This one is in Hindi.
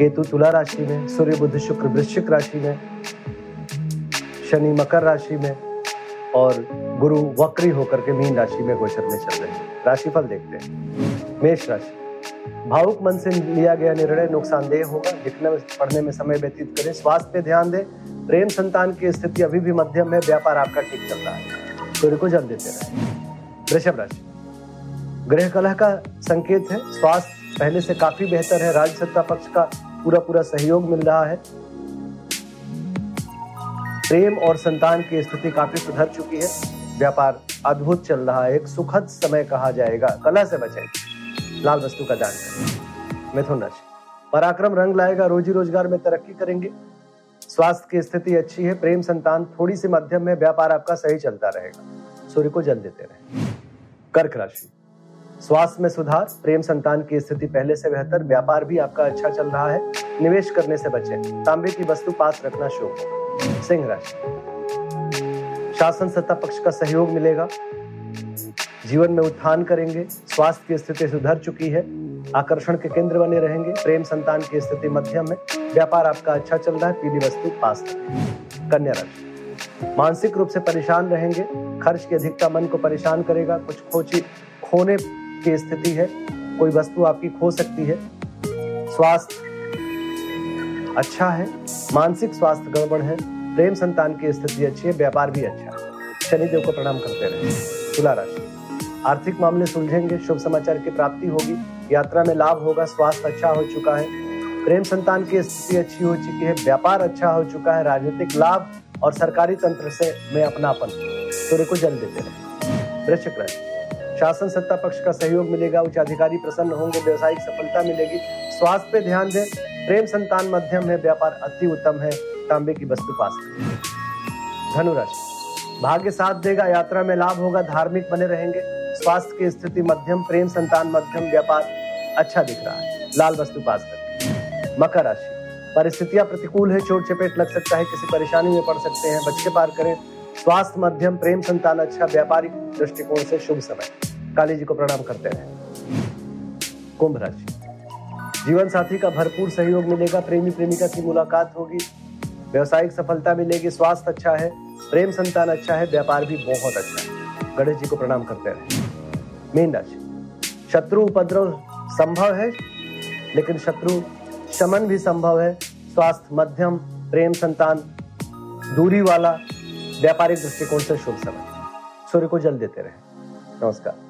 केतु तुला राशि में, सूर्य बुध शुक्र वृश्चिक राशि में, शनि मकर राशि में, और गुरु वक्री होकर के मीन राशि में गोचर में चल रहे हैं। राशिफल देखते हैं। मेष राशि। भावुक मन से लिया गया निर्णय नुकसानदेह होगा। लिखने में, पढ़ने में समय व्यतीत करें। स्वास्थ्य पे ध्यान दें। प्रेम संतान की स्थिति अभी भी मध्यम है। व्यापार आपका ठीक चल रहा है। सूर्य को जल देते रहे। वृषभ राशि। ग्रह कलह का संकेत है। स्वास्थ्य पहले से काफ़ी बेहतर है। राज्य सत्ता पक्ष का पूरा पूरा सहयोग मिल रहा है। प्रेम और संतान की स्थिति काफ़ी सुधर चुकी है। व्यापार अद्भुत चल रहा है। एक सुखद समय कहा जाएगा। कला से बचें लाल वस्तु का दान करें। मिथुन राशि। पराक्रम रंग लाएगा। रोजी रोज़गार में तरक्की करेंगे। स्वास्थ्य की स्थिति अच्छी है। प्रेम संतान थोड़ी सी मध्यम है। व्यापार आपका सही चलता रहेगा। सूर्य को जल देते रहे। कर्क राशि। स्वास्थ्य में सुधार, प्रेम संतान की स्थिति पहले से बेहतर, व्यापार भी आपका अच्छा चल रहा है, निवेश करने से बचें, तांबे की वस्तु पास रखना शुभ सिंह राशि। शासन सत्ता पक्ष का सहयोग मिलेगा। जीवन में उत्थान करेंगे, स्वास्थ्य की स्थिति सुधर चुकी है, आकर्षण के केंद्र बने रहेंगे, प्रेम संतान की स्थिति मध्यम है, व्यापार आपका अच्छा चल रहा है, पीली वस्तु पास कन्या राशि। मानसिक रूप से परेशान रहेंगे, खर्च की अधिकता मन को परेशान करेगा, कुछ खोची खोने की स्थिति है, कोई वस्तु आपकी खो सकती है। स्वास्थ्य अच्छा है, मानसिक स्वास्थ्य गड़बड़ है, प्रेम संतान की स्थिति अच्छी है, व्यापार भी अच्छा है। शनिदेव को प्रणाम करते रहे। तुला राशि। आर्थिक मामले सुलझेंगे, शुभ समाचार की प्राप्ति होगी, यात्रा में लाभ होगा, स्वास्थ्य अच्छा हो चुका है, प्रेम संतान की स्थिति अच्छी हो चुकी है, व्यापार अच्छा हो चुका है, राजनीतिक लाभ और सरकारी तंत्र से में अपनापन। सूर्य को जल देते रहे। वृश्चिक राशि। शासन सत्ता पक्ष का सहयोग मिलेगा, उच्च अधिकारी प्रसन्न होंगे, व्यवसायिक सफलता मिलेगी। स्वास्थ्य पे ध्यान दें, प्रेम संतान मध्यम है, व्यापार अति उत्तम है, तांबे की वस्तु पास। धनुराशि भाग्य साथ देगा, यात्रा में लाभ होगा, धार्मिक बने रहेंगे। स्वास्थ्य की स्थिति मध्यम, प्रेम संतान मध्यम, व्यापार अच्छा दिख रहा है। लाल वस्तु पास रखें। मकर राशि, परिस्थितियाँ प्रतिकूल है, चोट चपेट लग सकता है, किसी परेशानी में पड़ सकते हैं, बच्चे पार करें। स्वास्थ्य मध्यम, प्रेम संतान अच्छा व्यापारिक दृष्टिकोण से शुभ समय। काली जी को प्रणाम करते रहे। कुंभ राशि। जीवन साथी का भरपूर सहयोग मिलेगा, प्रेमी प्रेमिका की मुलाकात होगी। व्यवसायिक सफलता मिलेगी, स्वास्थ्य अच्छा है, प्रेम संतान अच्छा है, व्यापार भी बहुत अच्छा है। गणेश जी को प्रणाम करते रहे। मीन राशि। शत्रु उपद्रव संभव है, लेकिन शत्रु शमन भी संभव है। स्वास्थ्य, मध्यम, प्रेम संतान, दूरी वाला व्यापारिक दृष्टिकोण से शुभ समय। सूर्य को जल देते रहे। नमस्कार।